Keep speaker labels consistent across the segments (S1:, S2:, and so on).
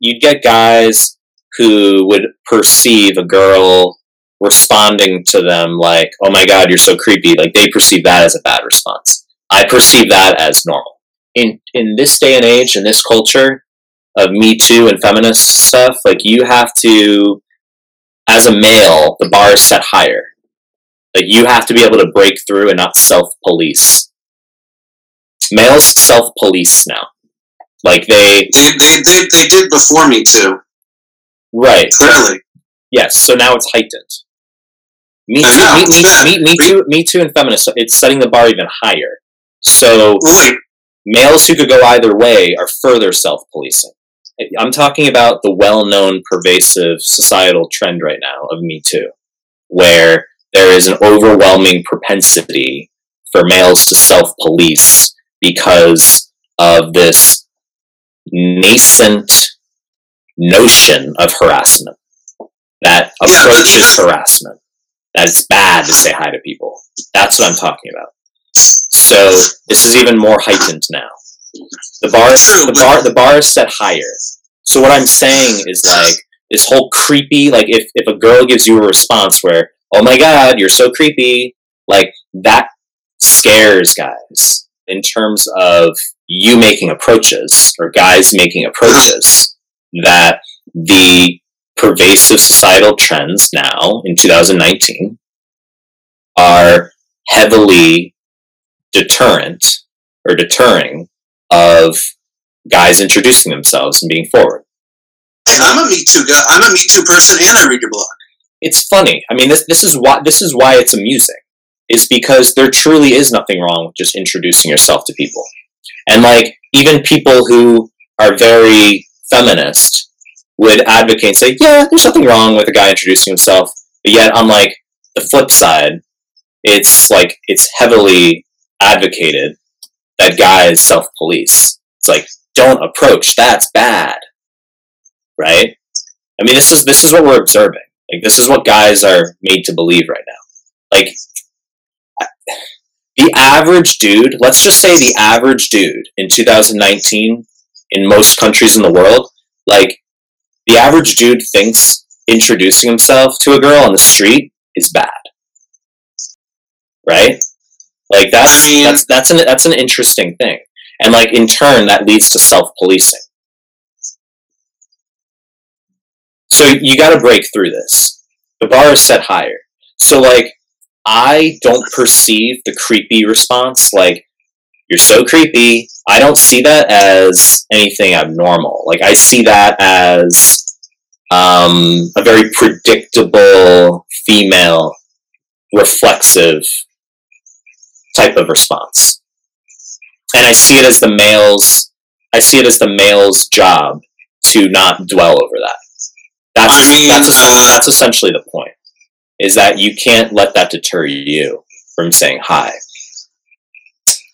S1: you'd get guys who would perceive a girl responding to them like, "Oh my god, you're so creepy." Like they perceive that as a bad response. I perceive that as normal. In in this day and age, in this culture of Me Too and feminist stuff, like you have to, as a male, the bar is set higher. Like you have to be able to break through and not self police. Males self police now. Like they,
S2: They, they, they, they did before me too.
S1: right?
S2: Clearly.
S1: Yes. So now it's heightened. Me too. Me, me, me, me too. Me too. And feminist. It's setting the bar even higher. So males who could go either way are further self-policing. I'm talking about the well-known pervasive societal trend right now of Me Too, where there is an overwhelming propensity for males to self-police because of this nascent notion of harassment that approaches harassment. That it's bad to say hi to people. That's what I'm talking about. So this is even more heightened now. The bar,
S2: True,
S1: the bar, the bar is set higher. So what I'm saying is like this whole creepy, like if if a girl gives you a response where, oh my god, you're so creepy, like that scares guys in terms of you making approaches or guys making approaches that the pervasive societal trends now in 2019 are heavily deterrent or deterring of guys introducing themselves and being forward.
S2: Hey, I'm a Me Too guy. I'm a Me Too person, and I read your blog.
S1: It's funny. I mean, this this is why this is why it's amusing. Is because there truly is nothing wrong with just introducing yourself to people, and like even people who are very feminist would advocate and say, yeah, there's nothing wrong with a guy introducing himself, but yet on like the flip side, it's like it's heavily advocated that guys self-police. It's like don't approach. That's bad, right? I mean, this is this is what we're observing. Like this is what guys are made to believe right now. Like the average dude, let's just say the average dude in 2019 in most countries in the world, like the average dude thinks introducing himself to a girl on the street is bad. Right? Like that's
S2: I mean-
S1: that's that's an that's an interesting thing. And like in turn that leads to self-policing. So you got to break through this. The bar is set higher. So like I don't perceive the creepy response like you're so creepy. I don't see that as anything abnormal. Like I see that as um, a very predictable female reflexive type of response. And I see it as the male's I see it as the male's job to not dwell over that. That's
S2: I mean,
S1: that's,
S2: uh,
S1: that's essentially the point Is that you can't let that deter you from saying hi.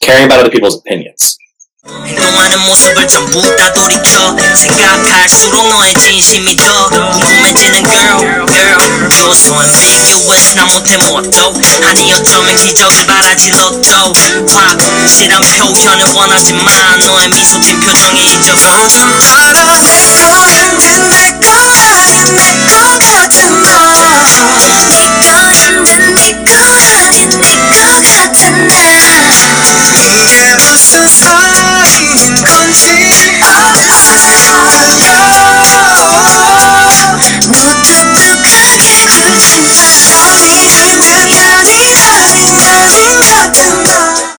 S1: Caring about other people's opinions.
S3: 행동하는 모습을 전부 다 돌이켜 생각할수록 너의 진심이 더 궁금해지는 girl, girl You're so ambiguous 난 못해 뭐도 아니 어쩌면 기적을 바라지 로또 확실한 표현을 원하지만 너의 미소 진 표정이 잊어서
S4: 요즘 따라